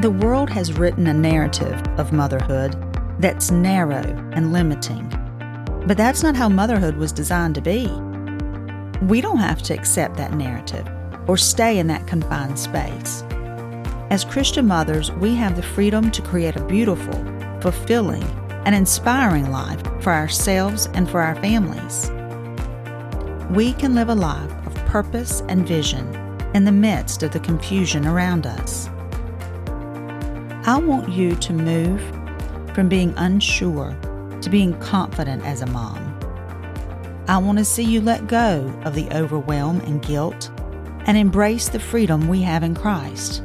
The world has written a narrative of motherhood that's narrow and limiting. But that's not how motherhood was designed to be. We don't have to accept that narrative or stay in that confined space. As Christian mothers, we have the freedom to create a beautiful, fulfilling, and inspiring life for ourselves and for our families. We can live a life of purpose and vision in the midst of the confusion around us. I want you to move from being unsure to being confident as a mom. I want to see you let go of the overwhelm and guilt and embrace the freedom we have in Christ.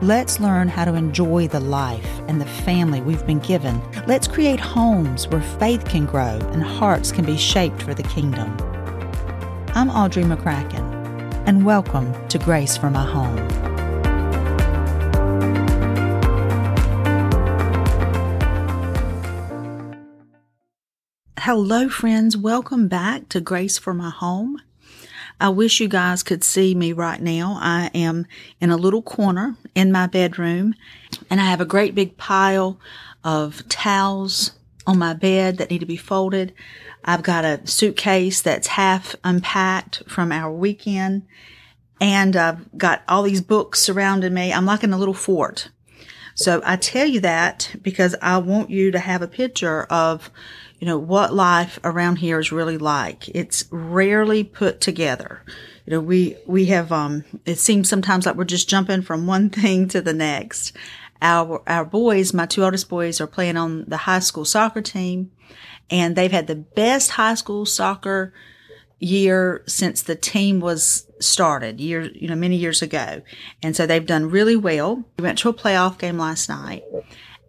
Let's learn how to enjoy the life and the family we've been given. Let's create homes where faith can grow and hearts can be shaped for the kingdom. I'm Audrey McCracken, and welcome to Grace for My Home. Hello, friends. Welcome back to Grace for My Home. I wish you guys could see me right now. I am in a little corner in my bedroom and I have a great big pile of towels on my bed that need to be folded. I've got a suitcase that's half unpacked from our weekend and I've got all these books surrounding me. I'm like in a little fort. So I tell you that because I want you to have a picture of you know, what life around here is really like. It's rarely put together. You know, we, we have, um, it seems sometimes like we're just jumping from one thing to the next. Our, our boys, my two oldest boys are playing on the high school soccer team and they've had the best high school soccer year since the team was started years, you know, many years ago. And so they've done really well. We went to a playoff game last night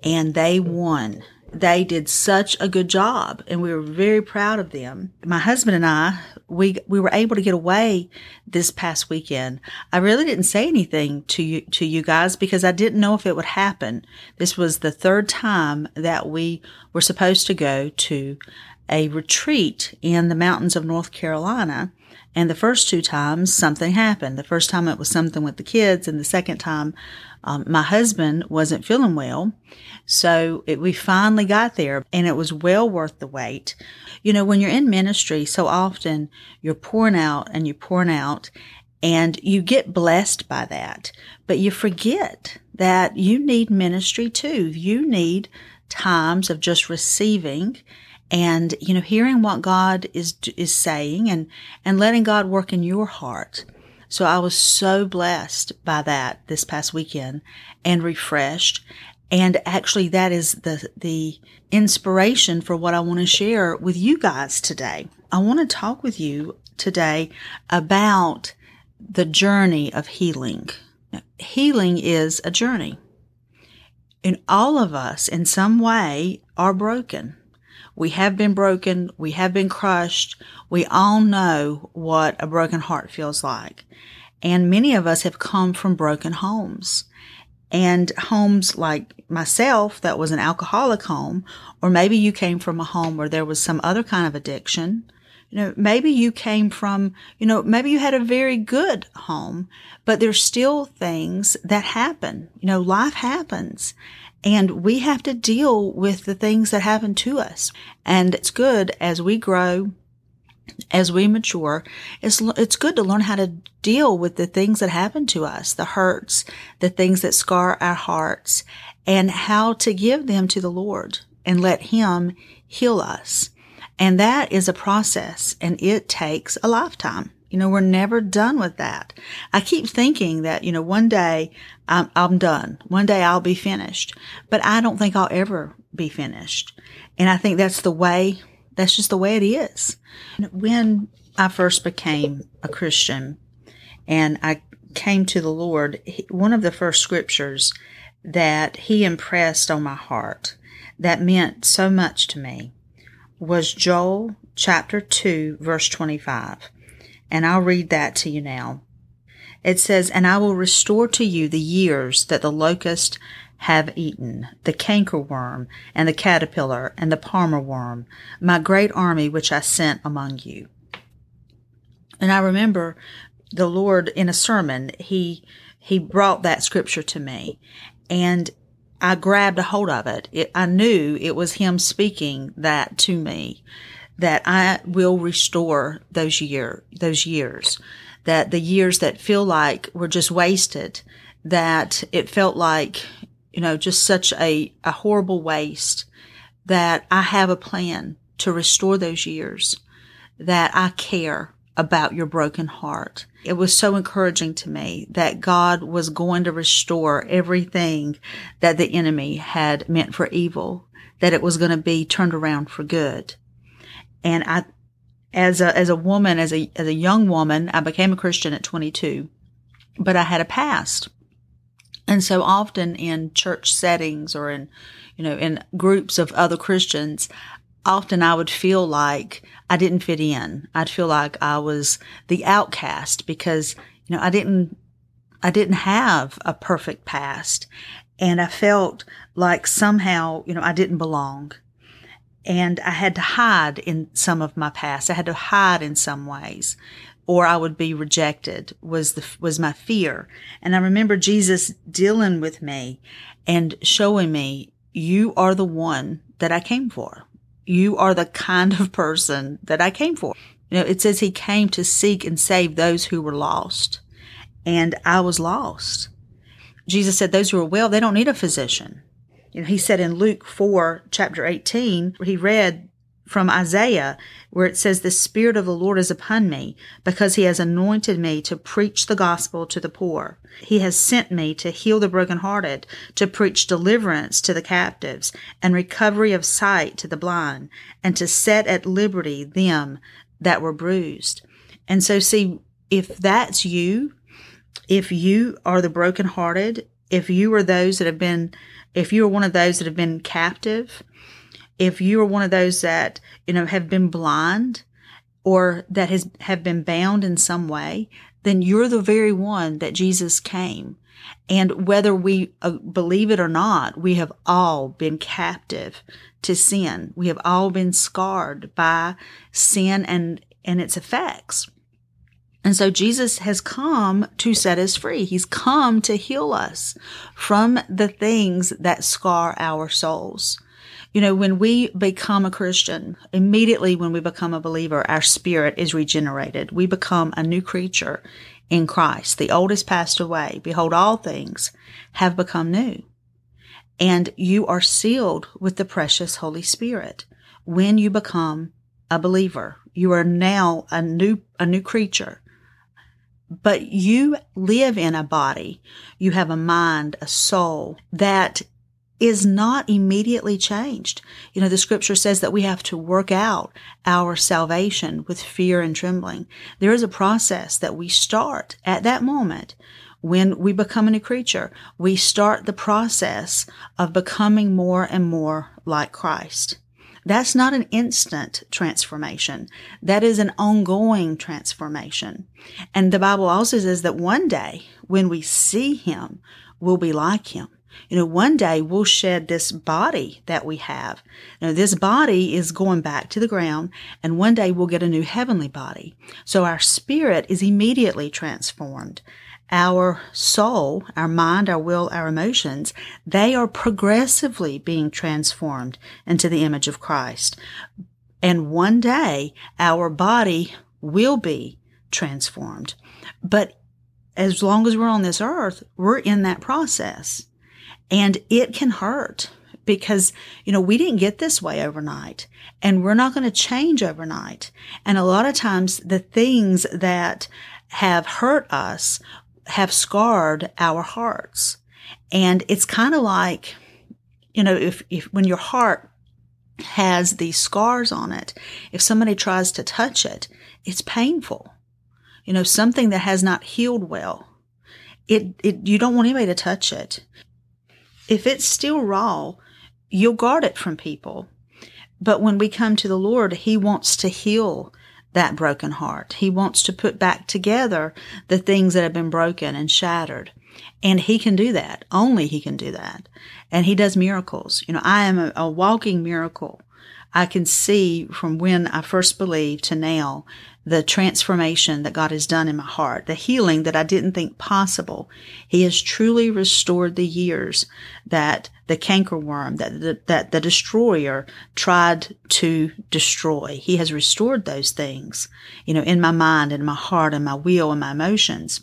and they won they did such a good job and we were very proud of them. My husband and I, we, we were able to get away this past weekend. I really didn't say anything to you, to you guys because I didn't know if it would happen. This was the third time that we were supposed to go to a retreat in the mountains of North Carolina. And the first two times something happened. The first time it was something with the kids and the second time um, my husband wasn't feeling well. So it, we finally got there and it was well worth the wait. You know, when you're in ministry, so often you're pouring out and you're pouring out and you get blessed by that, but you forget that you need ministry too. You need times of just receiving and, you know, hearing what God is, is saying and, and letting God work in your heart. So I was so blessed by that this past weekend and refreshed. And actually that is the, the inspiration for what I want to share with you guys today. I want to talk with you today about the journey of healing. Healing is a journey. And all of us in some way are broken. We have been broken. We have been crushed. We all know what a broken heart feels like. And many of us have come from broken homes and homes like myself that was an alcoholic home, or maybe you came from a home where there was some other kind of addiction. You know, maybe you came from, you know, maybe you had a very good home, but there's still things that happen. You know, life happens and we have to deal with the things that happen to us. And it's good as we grow, as we mature, it's, it's good to learn how to deal with the things that happen to us, the hurts, the things that scar our hearts, and how to give them to the Lord and let Him heal us. And that is a process and it takes a lifetime. You know, we're never done with that. I keep thinking that, you know, one day I'm, I'm done. One day I'll be finished, but I don't think I'll ever be finished. And I think that's the way, that's just the way it is. When I first became a Christian and I came to the Lord, one of the first scriptures that he impressed on my heart that meant so much to me was Joel chapter 2 verse 25 and I'll read that to you now. It says, And I will restore to you the years that the locust have eaten, the cankerworm, and the caterpillar, and the palmer worm, my great army which I sent among you. And I remember the Lord in a sermon, he he brought that scripture to me and I grabbed a hold of it. it. I knew it was him speaking that to me, that I will restore those year, those years, that the years that feel like were just wasted, that it felt like, you know, just such a, a horrible waste, that I have a plan to restore those years, that I care about your broken heart. It was so encouraging to me that God was going to restore everything that the enemy had meant for evil, that it was going to be turned around for good. And I, as a, as a woman, as a, as a young woman, I became a Christian at 22, but I had a past. And so often in church settings or in, you know, in groups of other Christians, often I would feel like I didn't fit in. I'd feel like I was the outcast because, you know, I didn't, I didn't have a perfect past. And I felt like somehow, you know, I didn't belong. And I had to hide in some of my past. I had to hide in some ways or I would be rejected was the, was my fear. And I remember Jesus dealing with me and showing me, you are the one that I came for you are the kind of person that I came for. You know, it says he came to seek and save those who were lost. And I was lost. Jesus said, those who are well, they don't need a physician. You know, he said in Luke 4, chapter 18, he read from Isaiah, where it says, The Spirit of the Lord is upon me, because he has anointed me to preach the gospel to the poor. He has sent me to heal the brokenhearted, to preach deliverance to the captives, and recovery of sight to the blind, and to set at liberty them that were bruised. And so, see, if that's you, if you are the brokenhearted, if you are those that have been, if you are one of those that have been captive, if you are one of those that, you know, have been blind or that has have been bound in some way, then you're the very one that Jesus came. And whether we uh, believe it or not, we have all been captive to sin. We have all been scarred by sin and, and its effects. And so Jesus has come to set us free. He's come to heal us from the things that scar our souls. You know, when we become a Christian, immediately when we become a believer, our spirit is regenerated. We become a new creature in Christ. The old has passed away. Behold, all things have become new. And you are sealed with the precious Holy Spirit. When you become a believer, you are now a new, a new creature. But you live in a body. You have a mind, a soul that is not immediately changed. You know, the scripture says that we have to work out our salvation with fear and trembling. There is a process that we start at that moment when we become a new creature. We start the process of becoming more and more like Christ. That's not an instant transformation. That is an ongoing transformation. And the Bible also says that one day when we see him, we'll be like him. You know, one day we'll shed this body that we have. You know, this body is going back to the ground and one day we'll get a new heavenly body. So our spirit is immediately transformed. Our soul, our mind, our will, our emotions, they are progressively being transformed into the image of Christ. And one day our body will be transformed. But as long as we're on this earth, we're in that process. And it can hurt because, you know, we didn't get this way overnight and we're not going to change overnight. And a lot of times the things that have hurt us have scarred our hearts. And it's kind of like, you know, if, if when your heart has these scars on it, if somebody tries to touch it, it's painful. You know, something that has not healed well. It, it, you don't want anybody to touch it if it's still raw, you'll guard it from people. But when we come to the Lord, He wants to heal that broken heart. He wants to put back together the things that have been broken and shattered. And He can do that. Only He can do that. And He does miracles. You know, I am a, a walking miracle. I can see from when I first believed to now the transformation that God has done in my heart, the healing that I didn't think possible. He has truly restored the years that the cankerworm, that the, that the destroyer tried to destroy. He has restored those things, you know, in my mind and my heart and my will and my emotions.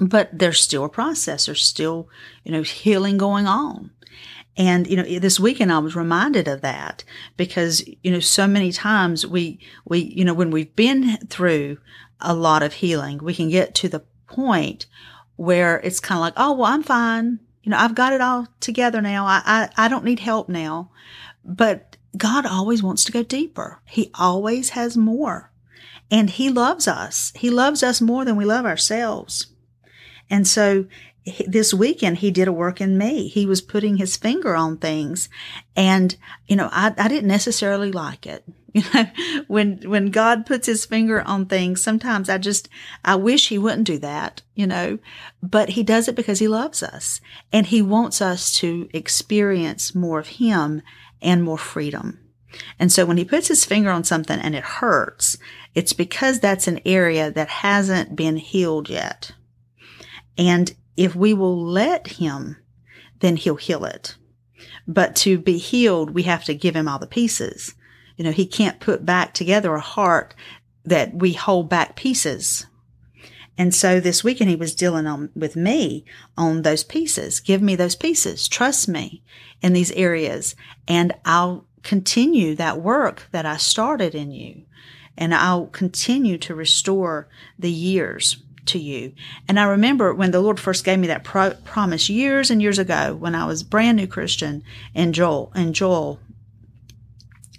But there's still a process. There's still, you know, healing going on. And, you know, this weekend I was reminded of that because, you know, so many times we, we, you know, when we've been through a lot of healing, we can get to the point where it's kind of like, oh, well, I'm fine. You know, I've got it all together now. I, I, I don't need help now. But God always wants to go deeper. He always has more. And He loves us. He loves us more than we love ourselves. And so this weekend he did a work in me. He was putting his finger on things and, you know, I, I didn't necessarily like it. You know, when, when God puts his finger on things, sometimes I just, I wish he wouldn't do that, you know, but he does it because he loves us and he wants us to experience more of him and more freedom. And so when he puts his finger on something and it hurts, it's because that's an area that hasn't been healed yet. And if we will let him, then he'll heal it. But to be healed, we have to give him all the pieces. You know, he can't put back together a heart that we hold back pieces. And so this weekend he was dealing on with me on those pieces. Give me those pieces. Trust me in these areas and I'll continue that work that I started in you and I'll continue to restore the years to you. And I remember when the Lord first gave me that pro- promise years and years ago when I was brand new Christian and Joel, and Joel,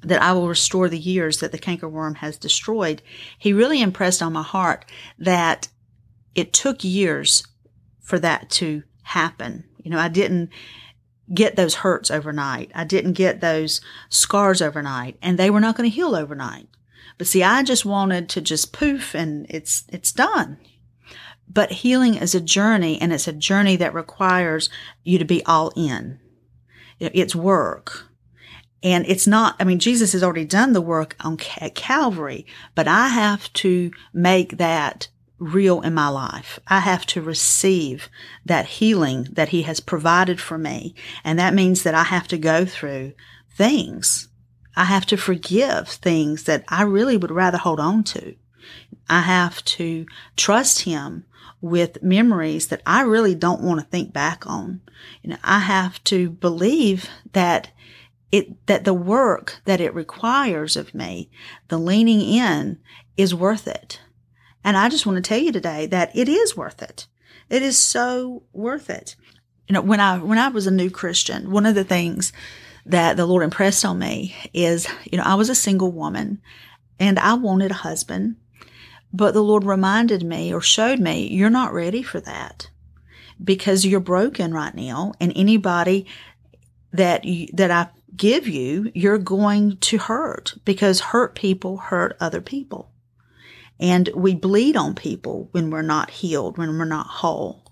that I will restore the years that the cankerworm has destroyed. He really impressed on my heart that it took years for that to happen. You know, I didn't get those hurts overnight. I didn't get those scars overnight and they were not going to heal overnight. But see, I just wanted to just poof and it's, it's done. But healing is a journey and it's a journey that requires you to be all in. It's work. And it's not, I mean, Jesus has already done the work on at Calvary, but I have to make that real in my life. I have to receive that healing that he has provided for me. And that means that I have to go through things. I have to forgive things that I really would rather hold on to. I have to trust him with memories that I really don't want to think back on. You know, I have to believe that it, that the work that it requires of me, the leaning in is worth it. And I just want to tell you today that it is worth it. It is so worth it. You know, when I, when I was a new Christian, one of the things that the Lord impressed on me is, you know, I was a single woman and I wanted a husband but the Lord reminded me or showed me, you're not ready for that because you're broken right now. And anybody that you, that I give you, you're going to hurt because hurt people hurt other people. And we bleed on people when we're not healed, when we're not whole.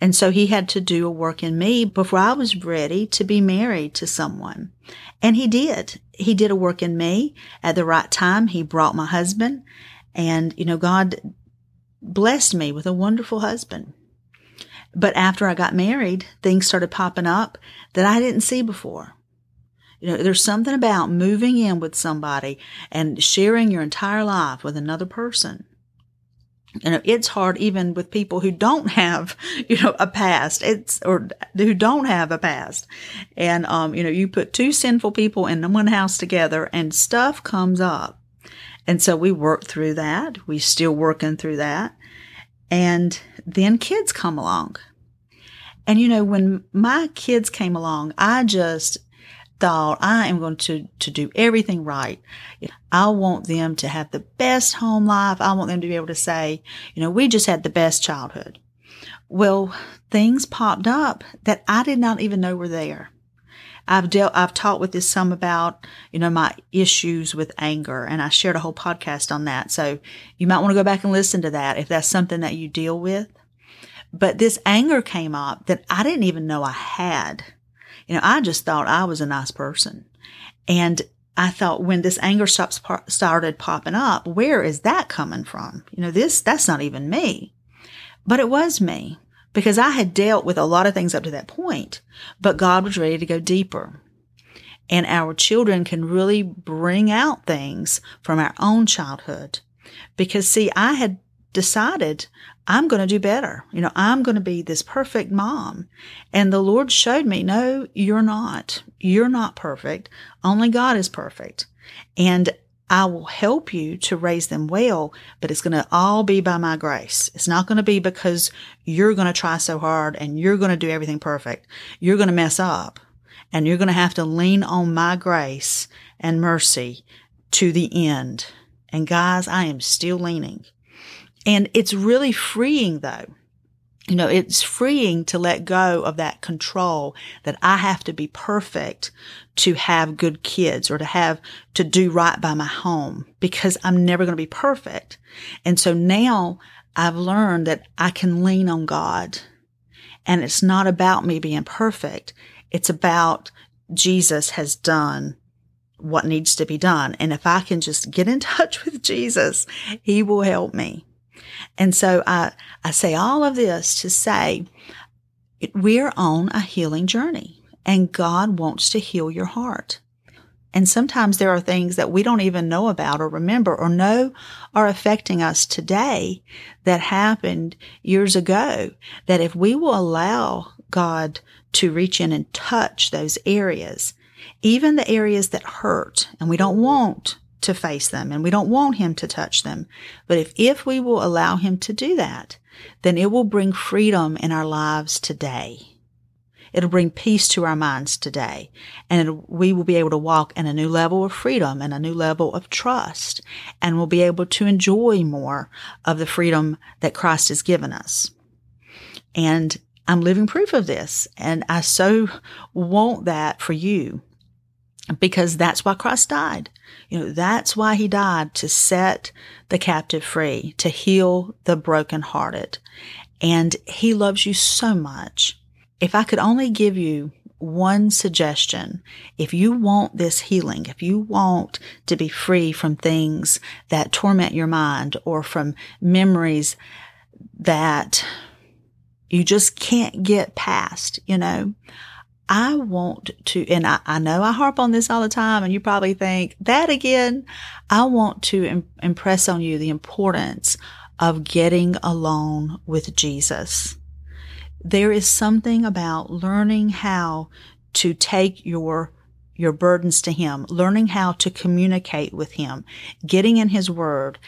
And so he had to do a work in me before I was ready to be married to someone. And he did. He did a work in me at the right time. He brought my husband and, you know, God blessed me with a wonderful husband. But after I got married, things started popping up that I didn't see before. You know, there's something about moving in with somebody and sharing your entire life with another person. You know, it's hard even with people who don't have, you know, a past. It's, or who don't have a past. And, um, you know, you put two sinful people in one house together and stuff comes up. And so we worked through that. We still working through that. And then kids come along. And you know, when my kids came along, I just thought I am going to, to do everything right. I want them to have the best home life. I want them to be able to say, you know, we just had the best childhood. Well, things popped up that I did not even know were there. I've dealt, I've talked with this some about, you know, my issues with anger and I shared a whole podcast on that. So you might want to go back and listen to that if that's something that you deal with. But this anger came up that I didn't even know I had. You know, I just thought I was a nice person. And I thought when this anger stops started popping up, where is that coming from? You know, this, that's not even me. But it was me because I had dealt with a lot of things up to that point, but God was ready to go deeper. And our children can really bring out things from our own childhood. Because see, I had decided I'm going to do better. You know, I'm going to be this perfect mom. And the Lord showed me, no, you're not. You're not perfect. Only God is perfect. And I will help you to raise them well, but it's going to all be by my grace. It's not going to be because you're going to try so hard and you're going to do everything perfect. You're going to mess up and you're going to have to lean on my grace and mercy to the end. And guys, I am still leaning. And it's really freeing though. You know, it's freeing to let go of that control that I have to be perfect to have good kids or to have to do right by my home because I'm never going to be perfect. And so now I've learned that I can lean on God and it's not about me being perfect. It's about Jesus has done what needs to be done. And if I can just get in touch with Jesus, he will help me. And so I, I say all of this to say we're on a healing journey and God wants to heal your heart. And sometimes there are things that we don't even know about or remember or know are affecting us today that happened years ago. That if we will allow God to reach in and touch those areas, even the areas that hurt, and we don't want to face them and we don't want him to touch them. But if, if we will allow him to do that, then it will bring freedom in our lives today. It'll bring peace to our minds today. And we will be able to walk in a new level of freedom and a new level of trust. And we'll be able to enjoy more of the freedom that Christ has given us. And I'm living proof of this. And I so want that for you because that's why Christ died. You know, that's why he died to set the captive free, to heal the brokenhearted. And he loves you so much. If I could only give you one suggestion, if you want this healing, if you want to be free from things that torment your mind or from memories that you just can't get past, you know, I want to, and I, I, know I harp on this all the time, and you probably think that again. I want to Im- impress on you the importance of getting alone with Jesus. There is something about learning how to take your your burdens to him, learning how to communicate with him, getting in his word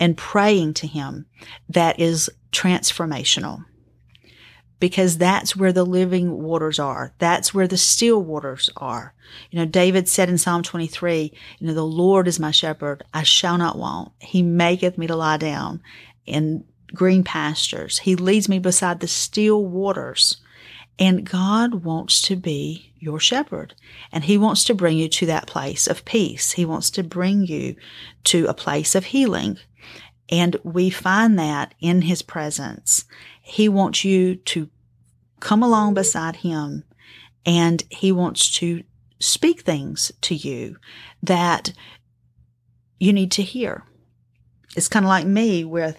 and praying to him that is transformational because that's where the living waters are. That's where the still waters are. You know, David said in Psalm 23, you know, the Lord is my shepherd. I shall not want. He maketh me to lie down in green pastures. He leads me beside the still waters. And God wants to be your shepherd and he wants to bring you to that place of peace. He wants to bring you to a place of healing. And we find that in his presence. He wants you to come along beside him and he wants to speak things to you that you need to hear. It's kind of like me with,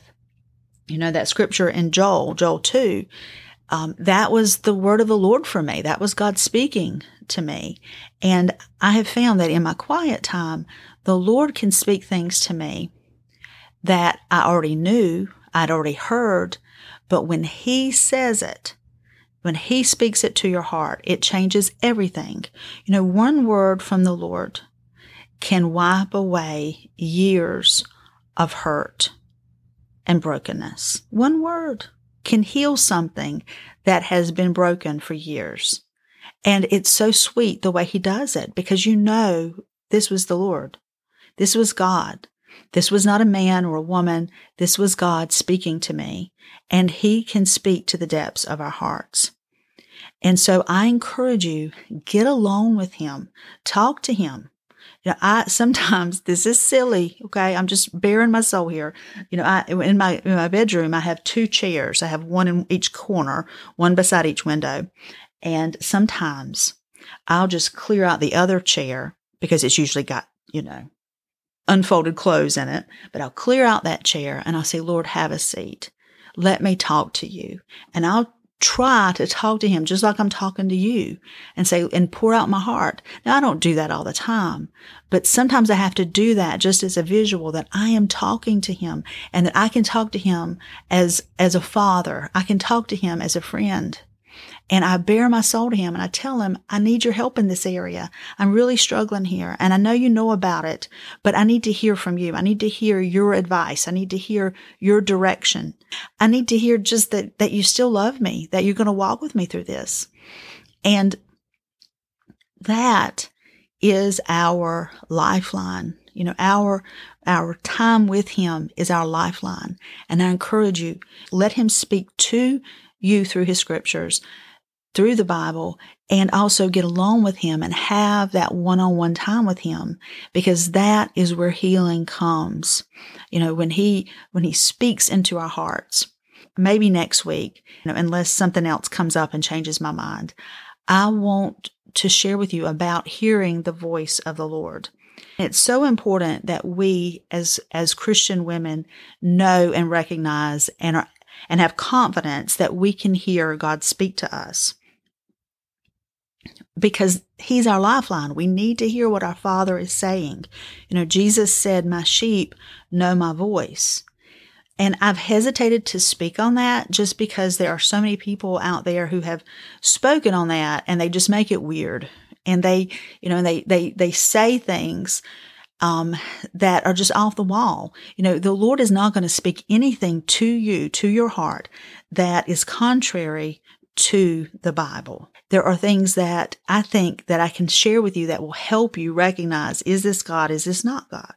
you know, that scripture in Joel, Joel 2. Um, that was the word of the Lord for me. That was God speaking to me. And I have found that in my quiet time, the Lord can speak things to me that I already knew, I'd already heard, but when He says it, when He speaks it to your heart, it changes everything. You know, one word from the Lord can wipe away years of hurt and brokenness. One word can heal something that has been broken for years. And it's so sweet the way He does it because you know this was the Lord. This was God. This was not a man or a woman. This was God speaking to me and he can speak to the depths of our hearts. And so I encourage you, get alone with him, talk to him. You know, I sometimes this is silly. Okay. I'm just bearing my soul here. You know, I, in my, in my bedroom, I have two chairs. I have one in each corner, one beside each window. And sometimes I'll just clear out the other chair because it's usually got, you know, unfolded clothes in it, but I'll clear out that chair and I'll say, Lord, have a seat. Let me talk to you. And I'll try to talk to him just like I'm talking to you and say, and pour out my heart. Now, I don't do that all the time, but sometimes I have to do that just as a visual that I am talking to him and that I can talk to him as, as a father. I can talk to him as a friend. And I bare my soul to him and I tell him, I need your help in this area. I'm really struggling here. And I know you know about it, but I need to hear from you. I need to hear your advice. I need to hear your direction. I need to hear just that, that you still love me, that you're going to walk with me through this. And that is our lifeline. You know, our, our time with him is our lifeline. And I encourage you, let him speak to you through his scriptures, through the Bible, and also get along with him and have that one on one time with him because that is where healing comes. You know, when he, when he speaks into our hearts, maybe next week, you know, unless something else comes up and changes my mind, I want to share with you about hearing the voice of the Lord. It's so important that we as, as Christian women know and recognize and are and have confidence that we can hear God speak to us. Because he's our lifeline. We need to hear what our father is saying. You know, Jesus said, my sheep know my voice. And I've hesitated to speak on that just because there are so many people out there who have spoken on that and they just make it weird. And they, you know, they, they, they say things um, that are just off the wall. You know, the Lord is not going to speak anything to you, to your heart, that is contrary to the Bible. There are things that I think that I can share with you that will help you recognize, is this God? Is this not God?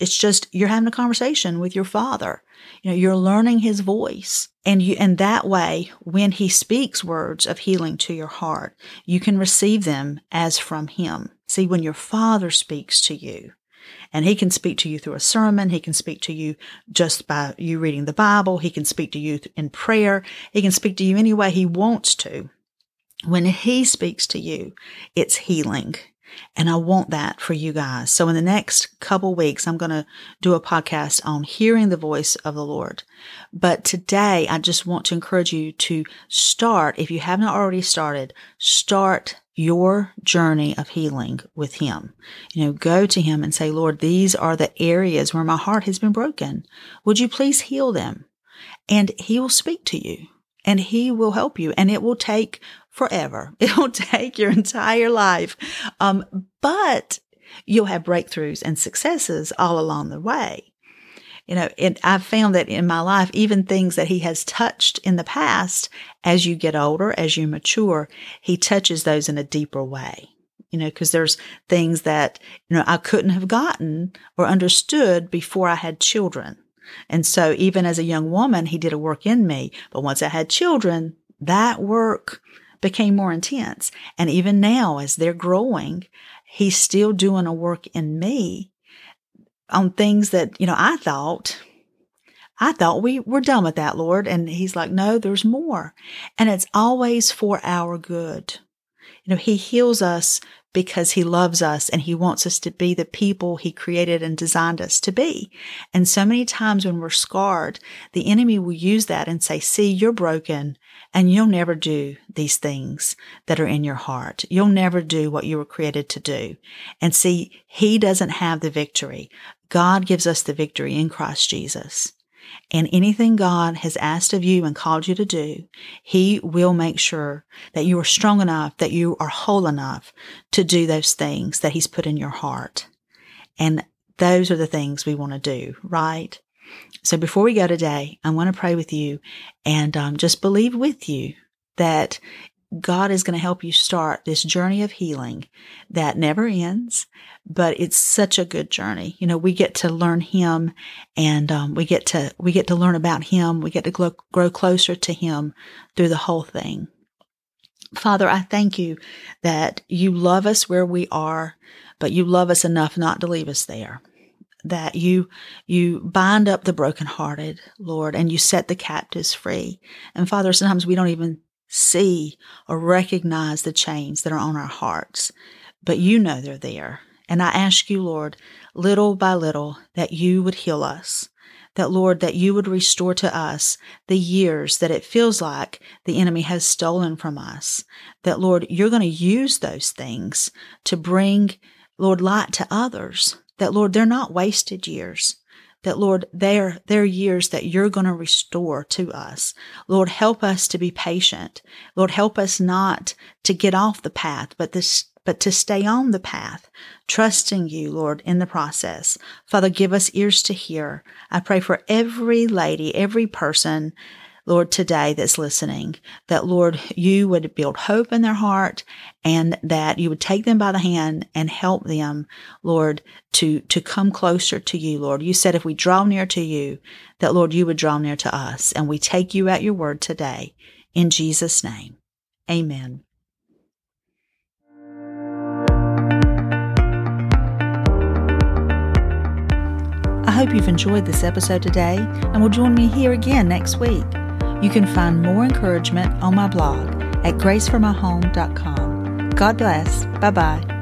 It's just, you're having a conversation with your father. You know, you're learning his voice and you, and that way, when he speaks words of healing to your heart, you can receive them as from him. See, when your father speaks to you, and he can speak to you through a sermon. He can speak to you just by you reading the Bible. He can speak to you in prayer. He can speak to you any way he wants to. When he speaks to you, it's healing. And I want that for you guys. So in the next couple weeks, I'm going to do a podcast on hearing the voice of the Lord. But today, I just want to encourage you to start, if you have not already started, start your journey of healing with Him. You know, go to Him and say, Lord, these are the areas where my heart has been broken. Would you please heal them? And He will speak to you and He will help you. And it will take forever. It will take your entire life. Um, but you'll have breakthroughs and successes all along the way you know, and I've found that in my life, even things that he has touched in the past, as you get older, as you mature, he touches those in a deeper way. You know, because there's things that, you know, I couldn't have gotten or understood before I had children. And so even as a young woman, he did a work in me. But once I had children, that work became more intense. And even now, as they're growing, he's still doing a work in me on things that, you know, I thought, I thought we were done with that, Lord. And he's like, no, there's more. And it's always for our good. You know, he heals us because he loves us and he wants us to be the people he created and designed us to be. And so many times when we're scarred, the enemy will use that and say, see, you're broken and you'll never do these things that are in your heart. You'll never do what you were created to do. And see, he doesn't have the victory. God gives us the victory in Christ Jesus. And anything God has asked of you and called you to do, He will make sure that you are strong enough, that you are whole enough to do those things that He's put in your heart. And those are the things we want to do, right? So before we go today, I want to pray with you and um, just believe with you that God is going to help you start this journey of healing that never ends, but it's such a good journey. You know, we get to learn Him, and um, we get to we get to learn about Him. We get to grow, grow closer to Him through the whole thing. Father, I thank you that you love us where we are, but you love us enough not to leave us there. That you you bind up the brokenhearted, Lord, and you set the captives free. And Father, sometimes we don't even see or recognize the chains that are on our hearts, but you know they're there And I ask you, Lord, little by little, that you would heal us. That, Lord, that you would restore to us the years that it feels like the enemy has stolen from us. That, Lord, you're going to use those things to bring, Lord, light to others. That, Lord, they're not wasted years that Lord, they're, they're years that you're going to restore to us. Lord, help us to be patient. Lord, help us not to get off the path, but this, but to stay on the path, trusting you, Lord, in the process. Father, give us ears to hear. I pray for every lady, every person, Lord, today that's listening, that Lord, you would build hope in their heart and that you would take them by the hand and help them, Lord, to, to come closer to you, Lord. You said if we draw near to you, that Lord, you would draw near to us. And we take you at your word today in Jesus' name. Amen. I hope you've enjoyed this episode today and will join me here again next week. You can find more encouragement on my blog at graceformyhome.com. God bless. Bye bye.